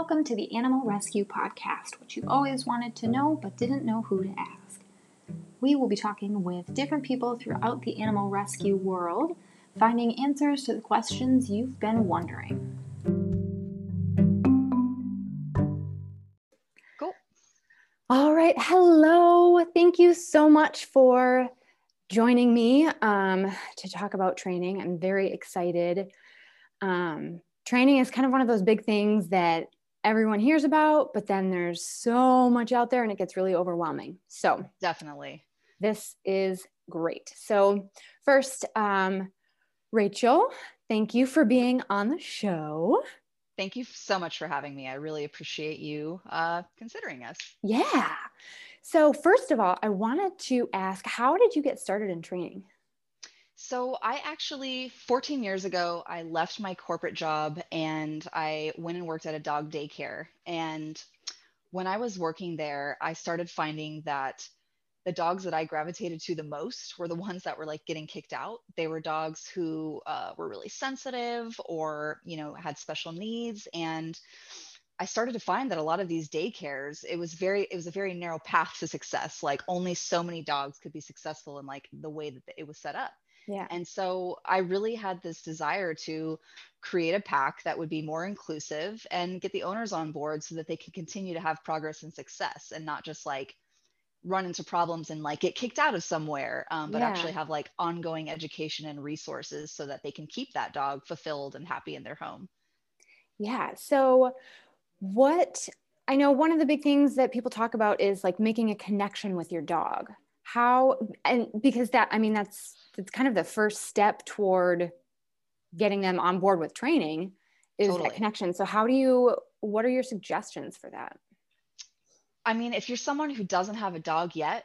Welcome to the Animal Rescue Podcast, which you always wanted to know but didn't know who to ask. We will be talking with different people throughout the animal rescue world, finding answers to the questions you've been wondering. Cool. All right. Hello. Thank you so much for joining me um, to talk about training. I'm very excited. Um, training is kind of one of those big things that everyone hears about, but then there's so much out there and it gets really overwhelming. So, definitely, this is great. So, first, um, Rachel, thank you for being on the show. Thank you so much for having me. I really appreciate you uh, considering us. Yeah. So, first of all, I wanted to ask how did you get started in training? So, I actually, 14 years ago, I left my corporate job and I went and worked at a dog daycare. And when I was working there, I started finding that the dogs that I gravitated to the most were the ones that were like getting kicked out. They were dogs who uh, were really sensitive or, you know, had special needs. And I started to find that a lot of these daycares, it was very, it was a very narrow path to success. Like only so many dogs could be successful in like the way that it was set up. Yeah. And so I really had this desire to create a pack that would be more inclusive and get the owners on board so that they could continue to have progress and success and not just like run into problems and like get kicked out of somewhere, um, but yeah. actually have like ongoing education and resources so that they can keep that dog fulfilled and happy in their home. Yeah. So, what I know one of the big things that people talk about is like making a connection with your dog. How, and because that, I mean, that's, it's kind of the first step toward getting them on board with training is totally. that connection. So, how do you, what are your suggestions for that? I mean, if you're someone who doesn't have a dog yet,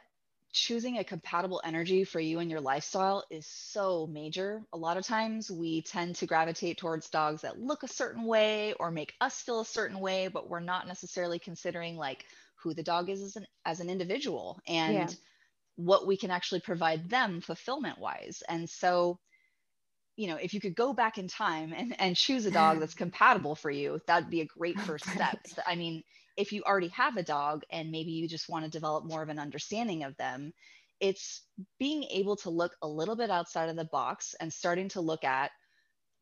choosing a compatible energy for you and your lifestyle is so major. A lot of times we tend to gravitate towards dogs that look a certain way or make us feel a certain way, but we're not necessarily considering like who the dog is as an, as an individual and yeah. What we can actually provide them fulfillment wise. And so, you know, if you could go back in time and, and choose a dog that's compatible for you, that'd be a great first step. I mean, if you already have a dog and maybe you just want to develop more of an understanding of them, it's being able to look a little bit outside of the box and starting to look at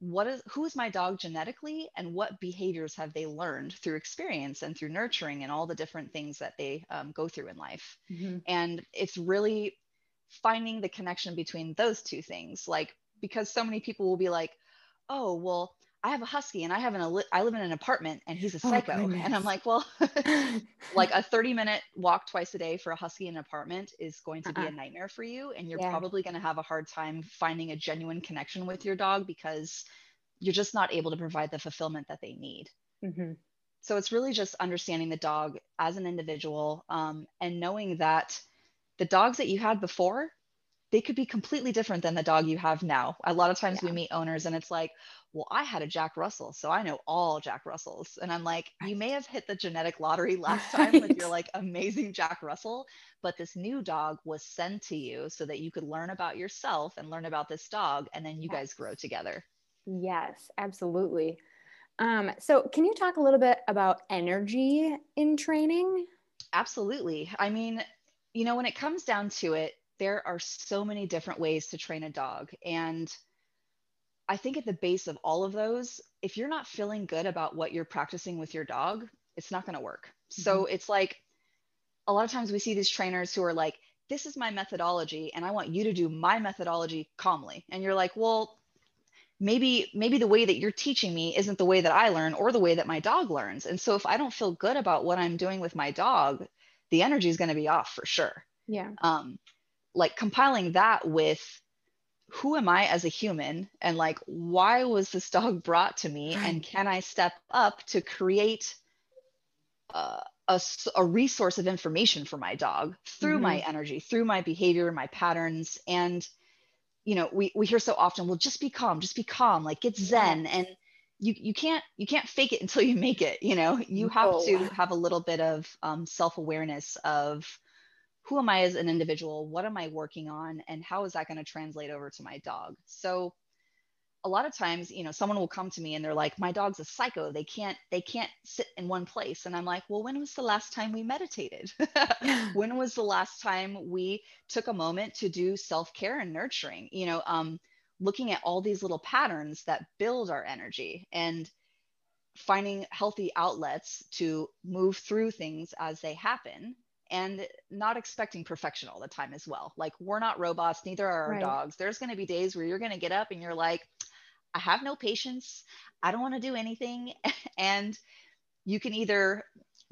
what is who is my dog genetically and what behaviors have they learned through experience and through nurturing and all the different things that they um, go through in life mm-hmm. and it's really finding the connection between those two things like because so many people will be like oh well I have a husky and I have an I live in an apartment and he's a oh, psycho. Oh, and I'm like, well, like a 30 minute walk twice a day for a husky in an apartment is going to uh-uh. be a nightmare for you. And you're yeah. probably going to have a hard time finding a genuine connection with your dog because you're just not able to provide the fulfillment that they need. Mm-hmm. So it's really just understanding the dog as an individual um, and knowing that the dogs that you had before they could be completely different than the dog you have now. A lot of times yeah. we meet owners and it's like, well, I had a Jack Russell, so I know all Jack Russells. And I'm like, you may have hit the genetic lottery last time with your like amazing Jack Russell, but this new dog was sent to you so that you could learn about yourself and learn about this dog, and then you yes. guys grow together. Yes, absolutely. Um, so, can you talk a little bit about energy in training? Absolutely. I mean, you know, when it comes down to it, there are so many different ways to train a dog. And I think at the base of all of those, if you're not feeling good about what you're practicing with your dog, it's not going to work. Mm-hmm. So it's like a lot of times we see these trainers who are like, this is my methodology and I want you to do my methodology calmly. And you're like, well, maybe maybe the way that you're teaching me isn't the way that I learn or the way that my dog learns. And so if I don't feel good about what I'm doing with my dog, the energy is going to be off for sure. Yeah. Um, like compiling that with who am I as a human? And like why was this dog brought to me? And can I step up to create uh, a, a resource of information for my dog through mm-hmm. my energy, through my behavior, my patterns? And you know we, we hear so often well just be calm just be calm like get zen. And you you can't you can't fake it until you make it you know? You have oh. to have a little bit of um, self-awareness of who am I as an individual? What am I working on? And how is that going to translate over to my dog? So a lot of times you know someone will come to me and they're like my dog's a psycho they can't they can't sit in one place and i'm like well when was the last time we meditated when was the last time we took a moment to do self-care and nurturing you know um, looking at all these little patterns that build our energy and finding healthy outlets to move through things as they happen and not expecting perfection all the time as well. Like we're not robots, neither are our right. dogs. There's going to be days where you're going to get up and you're like, I have no patience. I don't want to do anything. and you can either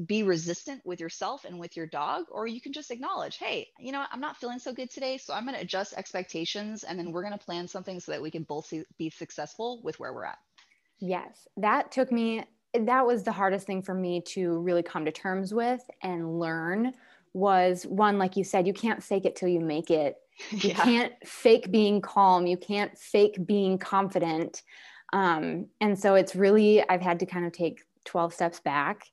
be resistant with yourself and with your dog, or you can just acknowledge, hey, you know, I'm not feeling so good today. So I'm going to adjust expectations and then we're going to plan something so that we can both be successful with where we're at. Yes, that took me, that was the hardest thing for me to really come to terms with and learn was one, like you said, you can't fake it till you make it. You yeah. can't fake being calm. You can't fake being confident. Um, and so it's really, I've had to kind of take 12 steps back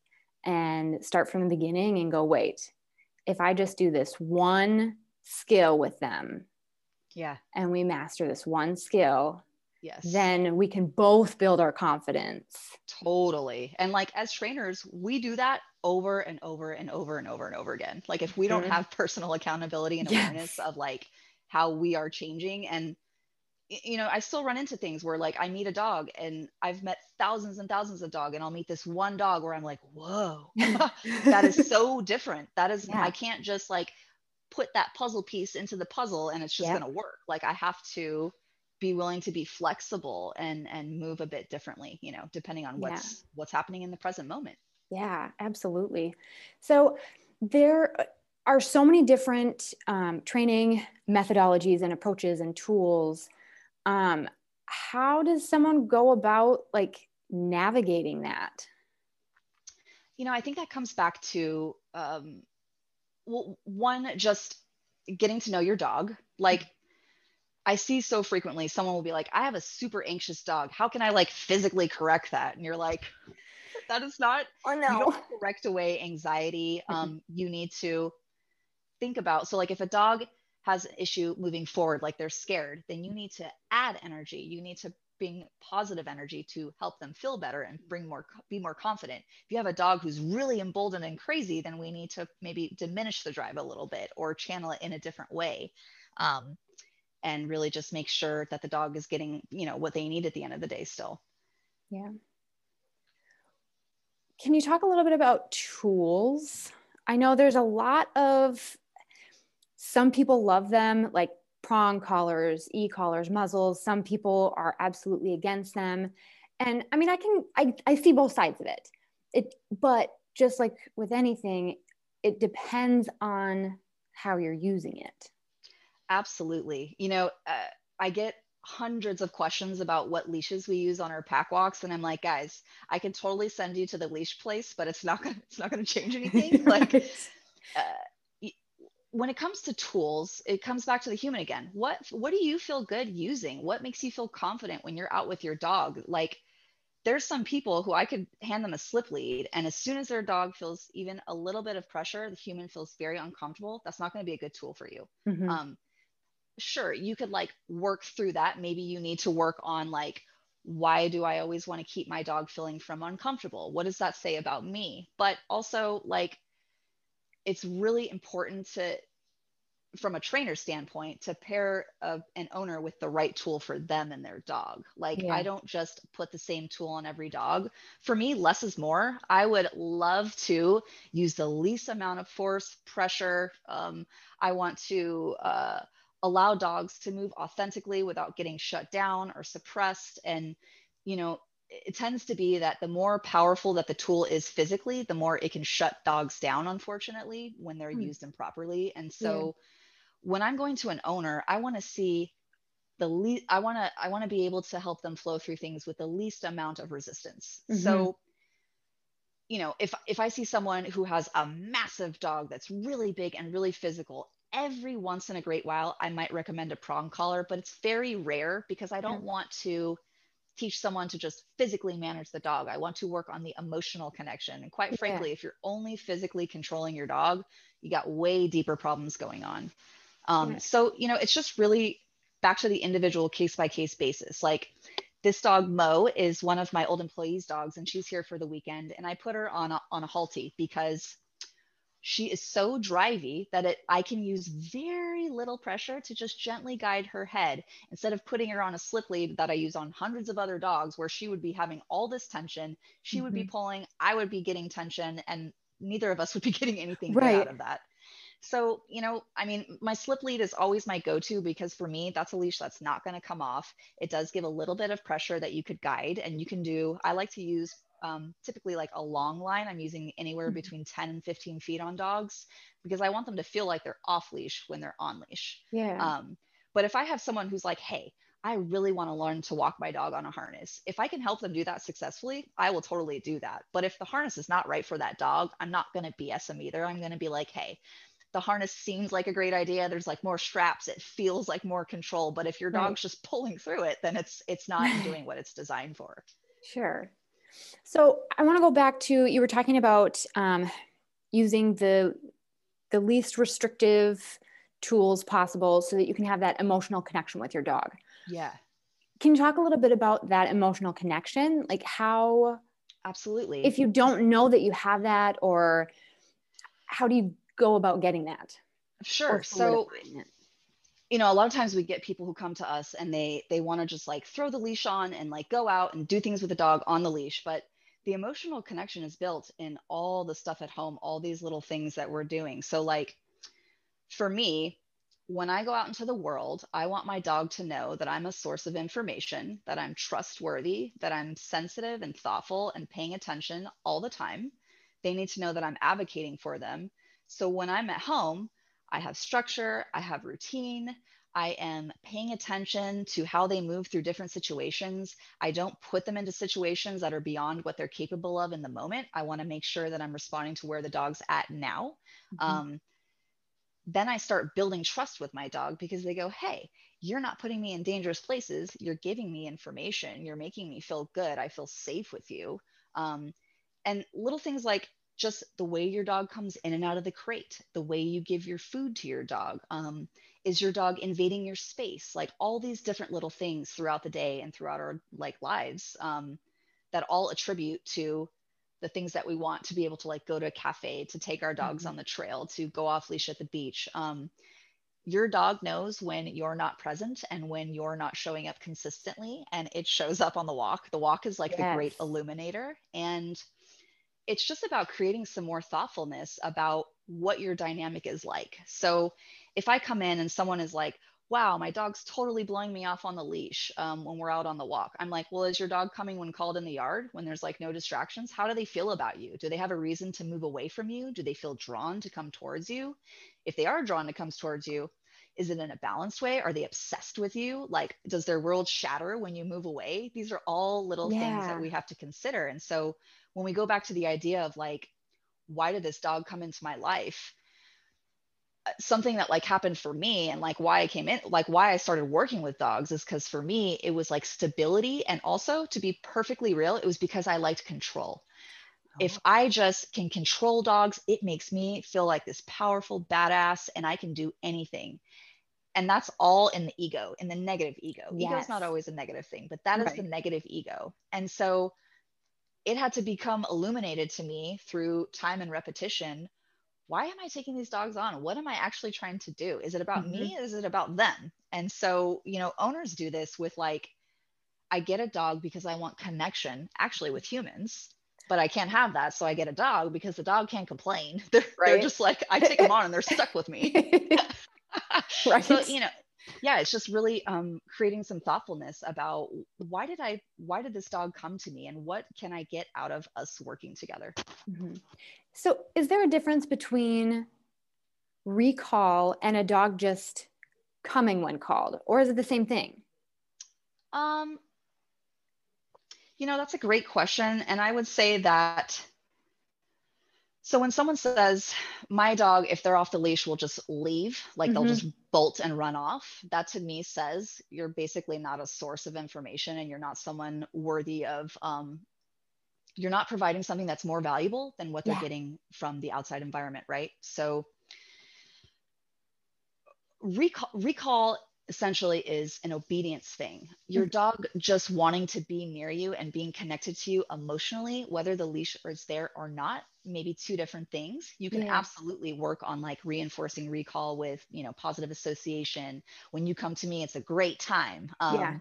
and start from the beginning and go, wait, if I just do this one skill with them, yeah, and we master this one skill, yes, then we can both build our confidence. Totally. And like as trainers, we do that over and over and over and over and over again. Like if we don't mm-hmm. have personal accountability and awareness yes. of like how we are changing and you know, I still run into things where like I meet a dog and I've met thousands and thousands of dog and I'll meet this one dog where I'm like, whoa, that is so different. That is, yeah. I can't just like put that puzzle piece into the puzzle and it's just yep. going to work. Like I have to be willing to be flexible and and move a bit differently, you know, depending on what's yeah. what's happening in the present moment. Yeah, absolutely. So there are so many different um, training methodologies and approaches and tools um, how does someone go about like navigating that you know i think that comes back to um, well, one just getting to know your dog like i see so frequently someone will be like i have a super anxious dog. How can i like physically correct that? And you're like that is not oh no you don't correct away anxiety. Um, you need to think about so like if a dog has an issue moving forward, like they're scared, then you need to add energy. You need to bring positive energy to help them feel better and bring more be more confident. If you have a dog who's really emboldened and crazy then we need to maybe diminish the drive a little bit or channel it in a different way. Um, and really just make sure that the dog is getting you know what they need at the end of the day still yeah can you talk a little bit about tools i know there's a lot of some people love them, like prong collars, e collars, muzzles. Some people are absolutely against them. And I mean, I can, I, I see both sides of it. It, but just like with anything, it depends on how you're using it. Absolutely. You know, uh, I get hundreds of questions about what leashes we use on our pack walks and i'm like guys i can totally send you to the leash place but it's not gonna it's not gonna change anything like uh, when it comes to tools, it comes back to the human again. What what do you feel good using? What makes you feel confident when you're out with your dog? Like there's some people who I could hand them a slip lead and as soon as their dog feels even a little bit of pressure, the human feels very uncomfortable. That's not going to be a good tool for you. Mm-hmm. Um, sure, you could like work through that. Maybe you need to work on like why do I always want to keep my dog feeling from uncomfortable? What does that say about me? But also like it's really important to from a trainer standpoint to pair a, an owner with the right tool for them and their dog like yeah. i don't just put the same tool on every dog for me less is more i would love to use the least amount of force pressure um, i want to uh, allow dogs to move authentically without getting shut down or suppressed and you know it tends to be that the more powerful that the tool is physically, the more it can shut dogs down, unfortunately, when they're hmm. used improperly. And so yeah. when I'm going to an owner, I want to see the least I want to I want to be able to help them flow through things with the least amount of resistance. Mm-hmm. So you know, if if I see someone who has a massive dog that's really big and really physical, every once in a great while I might recommend a prong collar, but it's very rare because I don't yeah. want to teach someone to just physically manage the dog. I want to work on the emotional connection. And quite frankly, yeah. if you're only physically controlling your dog, you got way deeper problems going on. Um, yeah. So, you know, it's just really back to the individual case by case basis. Like, this dog Mo is one of my old employees' dogs, and she's here for the weekend. And I put her on a, on a Halti because she is so drivey that it I can use very little pressure to just gently guide her head instead of putting her on a slip lead that I use on hundreds of other dogs where she would be having all this tension. She mm-hmm. would be mm-hmm. pulling, I would be getting tension, and neither of us would be getting anything right. out of that. So, you know, I mean, my slip lead is always my go to because for me, that's a leash that's not going to come off. It does give a little bit of pressure that you could guide, and you can do, I like to use um, typically like a long line. I'm using anywhere mm-hmm. between 10 and 15 feet on dogs because I want them to feel like they're off leash when they're on leash. Yeah. Um, but if I have someone who's like, hey, I really want to learn to walk my dog on a harness. If I can help them do that successfully, I will totally do that. But if the harness is not right for that dog, I'm not going to BS them either. I'm going to be like, hey, the harness seems like a great idea. There's like more straps. It feels like more control. But if your dog's right. just pulling through it, then it's it's not doing what it's designed for. Sure. So I want to go back to you were talking about um, using the the least restrictive tools possible so that you can have that emotional connection with your dog. Yeah. Can you talk a little bit about that emotional connection? Like how Absolutely. If you don't know that you have that or how do you go about getting that? Sure. So you know a lot of times we get people who come to us and they they want to just like throw the leash on and like go out and do things with the dog on the leash but the emotional connection is built in all the stuff at home all these little things that we're doing. So like for me when i go out into the world i want my dog to know that i'm a source of information that i'm trustworthy that i'm sensitive and thoughtful and paying attention all the time. They need to know that i'm advocating for them. So when i'm at home I have structure, I have routine, I am paying attention to how they move through different situations. I don't put them into situations that are beyond what they're capable of in the moment. I want to make sure that I'm responding to where the dog's at now. Mm-hmm. Um, then I start building trust with my dog because they go, Hey, you're not putting me in dangerous places. You're giving me information. You're making me feel good. I feel safe with you. Um, and little things like just the way your dog comes in and out of the crate, the way you give your food to your dog. Um, is your dog invading your space? Like all these different little things throughout the day and throughout our like lives um, that all attribute to the things that we want to be able to like go to a cafe, to take our dogs mm-hmm. on the trail, to go off leash at the beach. Um, your dog knows when you're not present and when you're not showing up consistently, and it shows up on the walk. The walk is like yes. the great illuminator. And it's just about creating some more thoughtfulness about what your dynamic is like. So if I come in and someone is like, wow, my dog's totally blowing me off on the leash um, when we're out on the walk. I'm like, well, is your dog coming when called in the yard when there's like no distractions? How do they feel about you? Do they have a reason to move away from you? Do they feel drawn to come towards you? If they are drawn to come towards you, is it in a balanced way? Are they obsessed with you? Like, does their world shatter when you move away? These are all little yeah. things that we have to consider. And so when we go back to the idea of like why did this dog come into my life uh, something that like happened for me and like why I came in like why I started working with dogs is cuz for me it was like stability and also to be perfectly real it was because I liked control. Oh. If I just can control dogs it makes me feel like this powerful badass and I can do anything. And that's all in the ego, in the negative ego. Yes. Ego is not always a negative thing, but that is right. the negative ego. And so it had to become illuminated to me through time and repetition. Why am i taking these dogs on? What am i actually trying to do? Is it about mm-hmm. me is it about them? And so you know owners do this with like i get a dog because i want connection actually with humans but i can't have that so i get a dog because the dog can't complain. They're, right. they're just like i take them on and they're stuck with me. Right. so you know yeah it's just really um, creating some thoughtfulness about why did i why did this dog come to me and what can i get out of us working together mm-hmm. so is there a difference between recall and a dog just coming when called or is it the same thing um you know that's a great question and i would say that so when someone says, my dog, if they're off the leash, will just leave, like mm-hmm. they'll just bolt and run off, that to me says you're basically not a source of information and you're not someone worthy of, um, you're not providing something that's more valuable than what they're yeah. getting from the outside environment, right? So recall, recall essentially is an obedience thing. Your mm-hmm. dog just wanting to be near you and being connected to you emotionally, whether the leash is there or not, maybe two different things. You can yeah. absolutely work on like reinforcing recall with, you know, positive association. When you come to me, it's a great time. Um, yeah.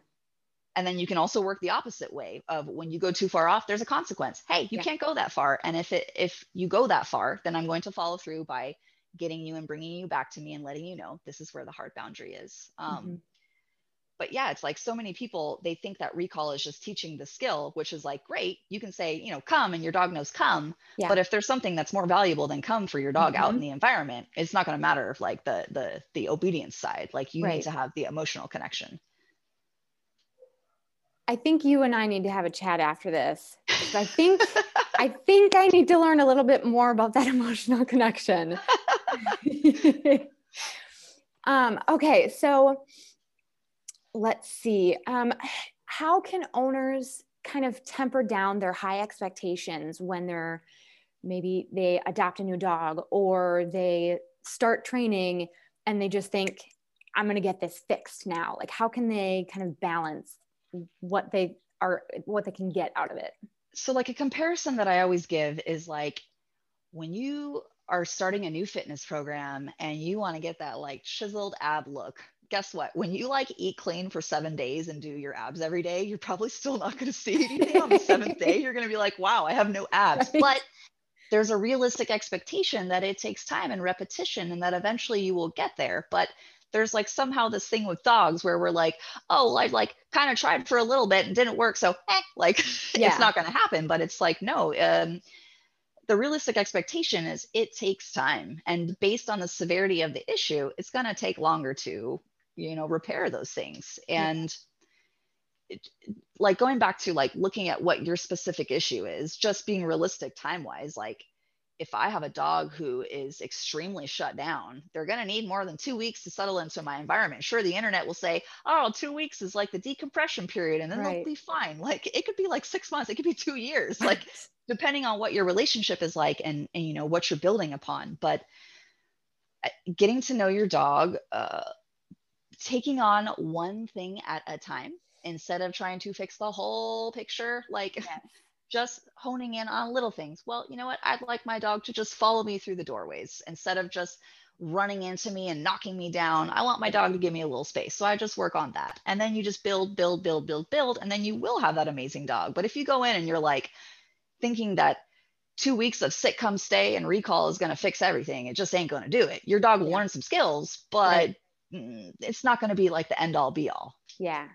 And then you can also work the opposite way of when you go too far off, there's a consequence. Hey, you yeah. can't go that far. And if it if you go that far, then I'm going to follow through by getting you and bringing you back to me and letting you know this is where the hard boundary is. Um, mm-hmm. But yeah, it's like so many people, they think that recall is just teaching the skill, which is like, great, you can say, you know, come and your dog knows come. Yeah. But if there's something that's more valuable than come for your dog mm-hmm. out in the environment, it's not going to matter if like the, the, the obedience side, like you right. need to have the emotional connection. I think you and I need to have a chat after this. I think I think I need to learn a little bit more about that emotional connection. um, okay, so let's see. Um, how can owners kind of temper down their high expectations when they're maybe they adopt a new dog or they start training and they just think, I'm going to get this fixed now? Like, how can they kind of balance what they are, what they can get out of it? So, like, a comparison that I always give is like when you are starting a new fitness program and you want to get that like chiseled ab look, guess what? When you like eat clean for seven days and do your abs every day, you're probably still not going to see anything on the seventh day. You're going to be like, wow, I have no abs. Right. But there's a realistic expectation that it takes time and repetition and that eventually you will get there. But there's like somehow this thing with dogs where we're like, oh, I like kind of tried for a little bit and didn't work. So eh, like yeah. it's not going to happen. But it's like, no, um, the realistic expectation is it takes time and based on the severity of the issue it's going to take longer to you know repair those things. And it, like going back to like looking at what your specific issue is just being realistic time wise like if i have a dog who is extremely shut down they're going to need more than two weeks to settle into my environment. Sure the internet will say oh two weeks is like the decompression period and then right. they'll be fine. Like it could be like six months it could be two years like depending on what your relationship is like and, and you know what you're building upon. But uh, getting to know your dog uh, taking on one thing at a time instead of trying to fix the whole picture like yes. just honing in on little things well you know what i'd like my dog to just follow me through the doorways instead of just running into me and knocking me down i want my dog to give me a little space so i just work on that and then you just build build build build build and then you will have that amazing dog but if you go in and you're like thinking that two weeks of sit come stay and recall is going to fix everything. It just ain't going to do it. Your dog will yeah. learn some skills, but right. Mm, it's not going to be like the end all be all. Yeah.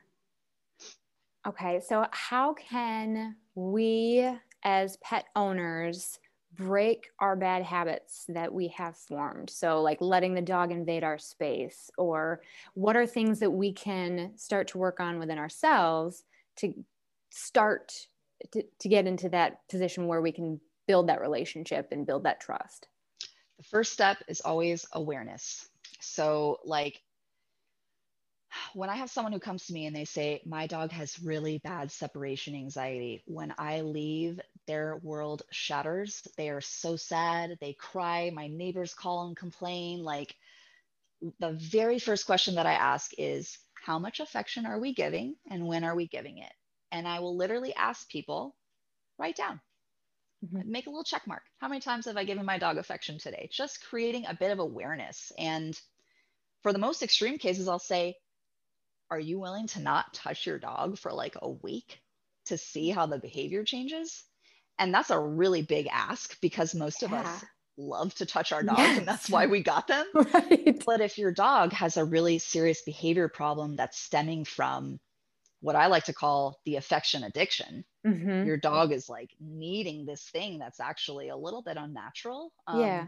Okay. So, how can we as pet owners break our bad habits that we have formed? So, like letting the dog invade our space, or what are things that we can start to work on within ourselves to start to, to get into that position where we can build that relationship and build that trust? The first step is always awareness. So, like, when I have someone who comes to me and they say, My dog has really bad separation anxiety, when I leave, their world shatters. They are so sad. They cry. My neighbors call and complain. Like, the very first question that I ask is, How much affection are we giving and when are we giving it? and I will literally ask people, write down, mm-hmm. make a little check mark. How many times have I given my dog affection today? Just creating a bit of awareness. And for the most extreme cases, I'll say, are you willing to not touch your dog for like a week to see how the behavior changes? And that's a really big ask because most of us love to touch our dogs yes. and that's why we got them. Right. But if your dog has a really serious behavior problem that's stemming from what I like to call the affection addiction. Mm-hmm. Your dog is like needing this thing that's actually a little bit unnatural. Um, yeah.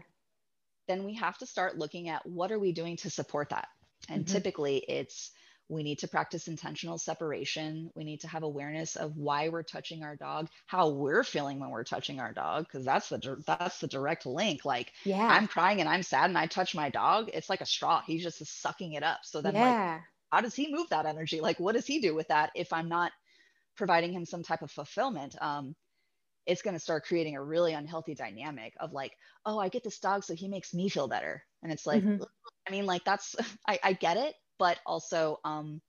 Then we have to start looking at what are we doing to support that. And mm-hmm. typically it's we need to practice intentional separation. We need to have awareness of why we're touching our dog, how we're feeling when we're touching our dog, because that's the that's the direct link. Like, yeah, I'm crying and I'm sad and I touch my dog. It's like a straw. He's just sucking it up. So then, yeah. like, how does he move that energy? Like, what does he do with that if I'm not providing him some type of fulfillment? Um, it's going to start creating a really unhealthy dynamic of like, oh, I get this dog, so he makes me feel better. And it's like, mm-hmm. I mean, like, that's, I, I get it, but also um,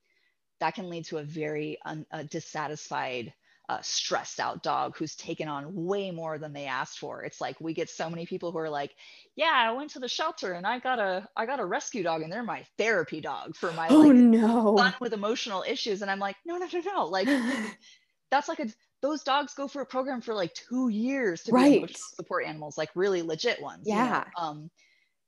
that can lead to a very un, a dissatisfied uh, stressed out dog who's taken on way more than they asked for. It's like we get so many people who are like, "Yeah, I went to the shelter and I got a I got a rescue dog and they're my therapy dog for my oh like, no son with emotional issues." And I'm like, "No, no, no, no! Like that's like a those dogs go for a program for like two years to Right. support animals, like really legit ones. you know? Yeah. Um,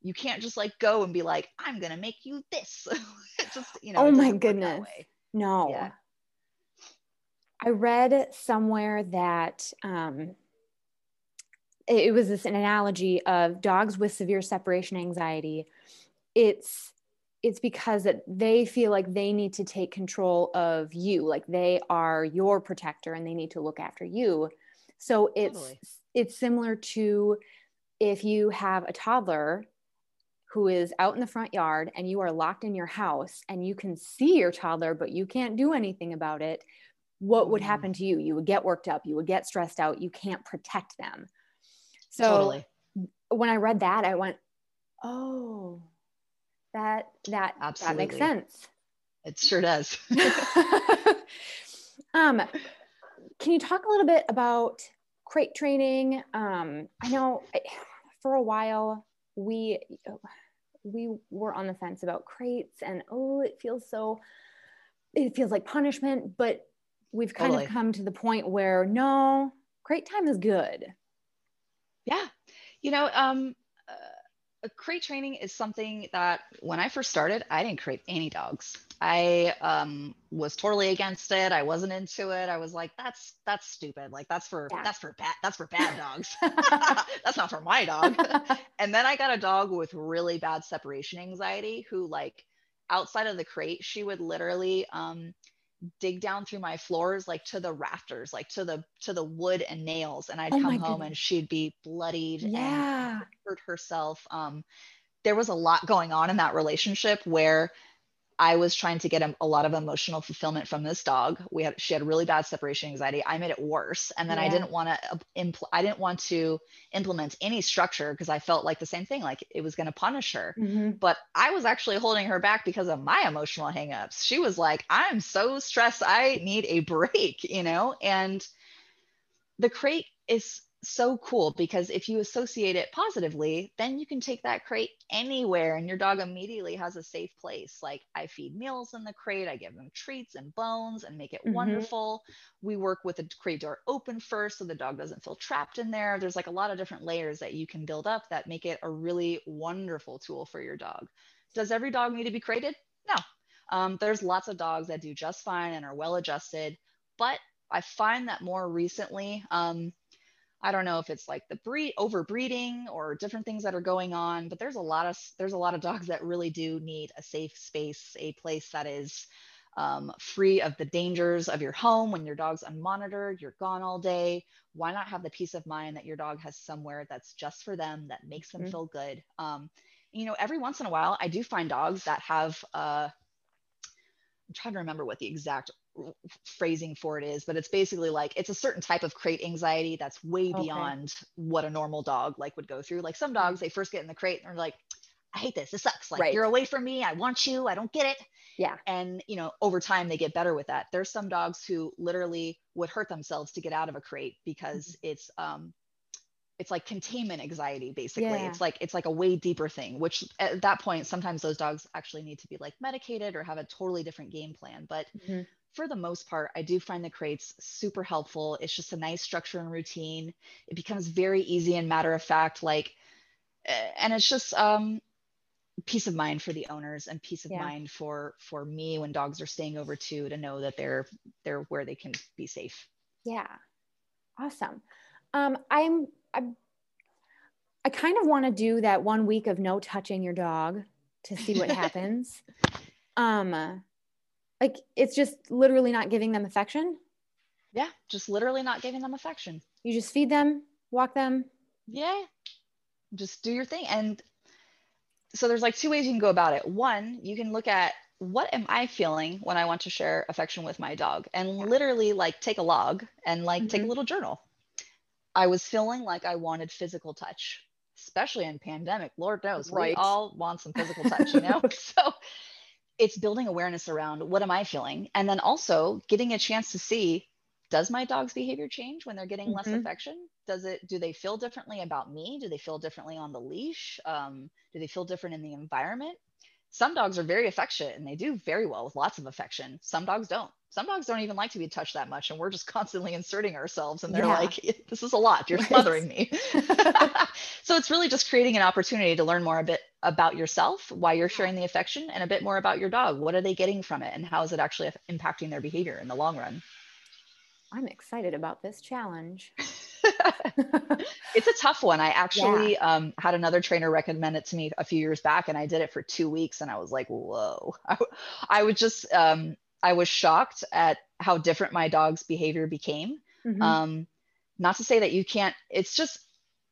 you can't just like go and be like, I'm gonna make you this. just you know. Oh my doesn't work that goodness. no Yeah. I read somewhere that um, it, it was this an analogy of dogs with severe separation anxiety. It's it's because that they feel like they need to take control of you, like they are your protector and they need to look after you. So it's Totally. it's similar to if you have a toddler who is out in the front yard and you are locked in your house and you can see your toddler but you can't do anything about it what would Mm. happen to you you would get worked up you would get stressed out you can't protect them so totally. when i read that i went oh that that Absolutely. that makes sense It sure does. um can you talk a little bit about crate training um i know I- for a while we we were on the fence about crates and oh it feels so it feels like punishment but we've kind Totally. of come to the point where no crate time is good Yeah. You know, um, crate training is something that when I first started, I didn't crate any dogs. I um, was totally against it. I wasn't into it. I was like, that's that's stupid. Like that's for Yeah. that's for bad that's for bad dogs. that's not for my dog. and then I got a dog with really bad separation anxiety who like outside of the crate, she would literally um dig down through my floors like to the rafters, like to the to the wood and nails. And I'd Oh come home and she'd be bloodied and hurt herself. Um there was a lot going on in that relationship where I was trying to get a, a lot of emotional fulfillment from this dog. We had she had really bad separation anxiety. I made it worse, and then I didn't want to impl- I didn't want to implement any structure because I felt like the same thing, like it was going to punish her. Mhm. But I was actually holding her back because of my emotional hangups. She was like, "I'm so stressed. I need a break," you know, and the crate is so cool because if you associate it positively, then you can take that crate anywhere and your dog immediately has a safe place. Like I feed meals in the crate, I give them treats and bones and make it Mhm. wonderful. We work with the crate door open first so the dog doesn't feel trapped in there. There's like a lot of different layers that you can build up that make it a really wonderful tool for your dog. Does every dog need to be crated? No. Um, there's lots of dogs that do just fine and are well adjusted, but I find that more recently, um, I don't know if it's like the breed overbreeding or different things that are going on, but there's a lot of there's a lot of dogs that really do need a safe space, a place that is um, free of the dangers of your home when your dog's unmonitored, you're gone all day. Why not have the peace of mind that your dog has somewhere that's just for them, that makes them Mhm. feel good? Um, you know, every once in a while, I do find dogs that have. Uh, I'm trying to remember what the exact phrasing for it is, but it's basically like it's a certain type of crate anxiety that's way Okay. beyond what a normal dog like would go through. Like some dogs, they first get in the crate and they're like, I hate this. This sucks. Like Right. you're away from me. I want you. I don't get it. Yeah. And you know, over time they get better with that. There's some dogs who literally would hurt themselves to get out of a crate because Mm-hmm. it's um it's like containment anxiety basically Yeah. it's like it's like a way deeper thing which at that point sometimes those dogs actually need to be like medicated or have a totally different game plan but Mhm. For the most part i do find the crates super helpful it's just a nice structure and routine it becomes very easy and matter of fact like eh, and it's just um peace of mind for the owners and peace of Yeah. mind for for me when dogs are staying over too to know that they're they're where they can be safe Yeah. Awesome. Um, I'm, I'm, I kind of want to do that one week of no touching your dog to see what happens. um, like it's just literally not giving them affection. yeah just literally not giving them affection. You just feed them, walk them. yeah. Just do your thing. And so there's like two ways you can go about it. One you can look at what am i feeling when i want to share affection with my dog? And literally like take a log and like take mm-hmm. a little journal. I was feeling like i wanted physical touch especially in pandemic lord knows. We all want some physical touch you know? So it's building awareness around what am I feeling? And then also getting a chance to see does my dog's behavior change when they're getting mm-hmm. less affection? Does it, do they feel differently about me? Do they feel differently on the leash? Um, do they feel different in the environment? Some dogs are very affectionate and they do very well with lots of affection. Some dogs don't. Some dogs don't even like to be touched that much. And we're just constantly inserting ourselves and they're yeah. like, this is a lot. You're smothering me. so it's really just creating an opportunity to learn more a bit about yourself, why you're sharing the affection, and a bit more about your dog. What are they getting from it? And how is it actually impacting their behavior in the long run? I'm excited about this challenge. it's a tough one. I actually yeah. um, had another trainer recommend it to me a few years back, and I did it for two weeks, and I was like, "Whoa!" I, I would just, um, I was shocked at how different my dog's behavior became. Mm-hmm. Um, not to say that you can't. It's just,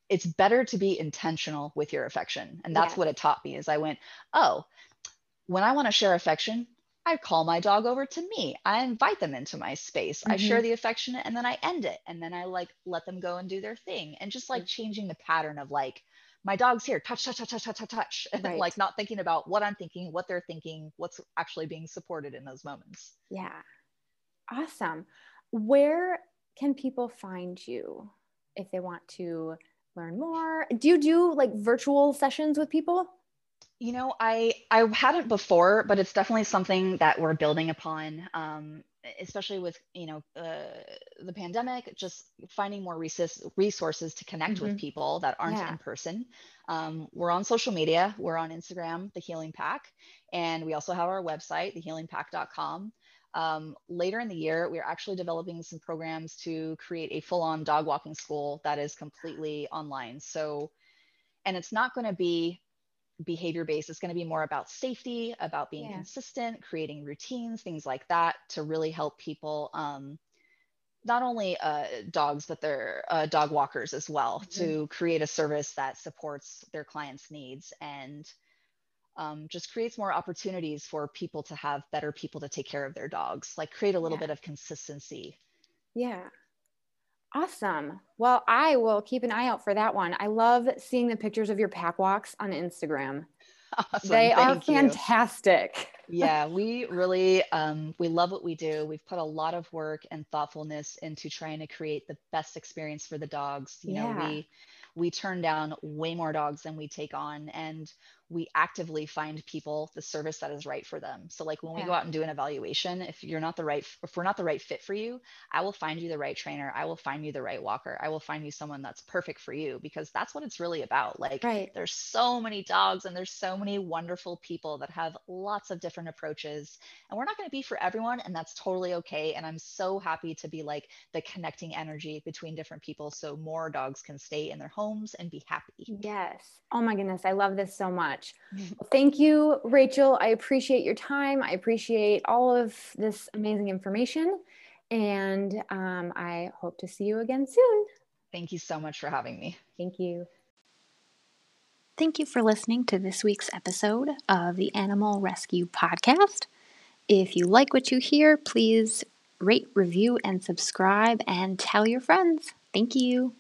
it's better to be intentional with your affection, and that's yeah. what it taught me. Is I went, "Oh, when I want to share affection, I call my dog over to me. I invite them into my space. Mm-hmm. I share mm-hmm. the affection and then I end it. And then I like let them go and do their thing. And just like changing the pattern of like, my dog's here, touch, touch, touch, touch, touch, touch, touch. And right. like not thinking about what I'm thinking, what they're thinking, what's actually being supported in those moments. Yeah. Awesome. Where can people find you if they want to learn more? Do you do like virtual sessions with people? You know, I I hadn't before, but it's definitely something that we're building upon. Um, especially with you know uh, the pandemic, just finding more resources resources to connect mm-hmm. with people that aren't yeah. in person. Um, we're on social media. We're on Instagram, the Healing Pack, and we also have our website, thehealingpack.com. Um, later in the year, we're actually developing some programs to create a full-on dog walking school that is completely online. So, and it's not going to be behavior based it's going to be more about safety about being yeah. consistent creating routines things like that to really help people um, not only uh, dogs but their uh, dog walkers as well mm-hmm. to create a service that supports their clients needs and um, just creates more opportunities for people to have better people to take care of their dogs like create a little yeah. bit of consistency yeah Awesome. Well, I will keep an eye out for that one. I love seeing the pictures of your pack walks on Instagram. Awesome. They Thank are fantastic. yeah, we really um, we love what we do. We've put a lot of work and thoughtfulness into trying to create the best experience for the dogs. You yeah. know, we we turn down way more dogs than we take on and we actively find people the service that is right for them. So like when we go out and do an evaluation, if you're not the right if we're not the right fit for you, I will find you the right trainer. I will find you the right walker. I will find you someone that's perfect for you because that's what it's really about. Like right. there's so many dogs and there's so many wonderful people that have lots of different approaches and we're not going to be for everyone and that's totally okay and I'm so happy to be like the connecting energy between different people so more dogs can stay in their homes and be happy. Yes. Oh my goodness, I love this so much much. Thank you, Rachel. I appreciate your time. I appreciate all of this amazing information. And um, I hope to see you again soon. Thank you so much for having me. Thank you. Thank you for listening to this week's episode of the Animal Rescue Podcast. If you like what you hear, please rate, review, and subscribe and tell your friends. Thank you.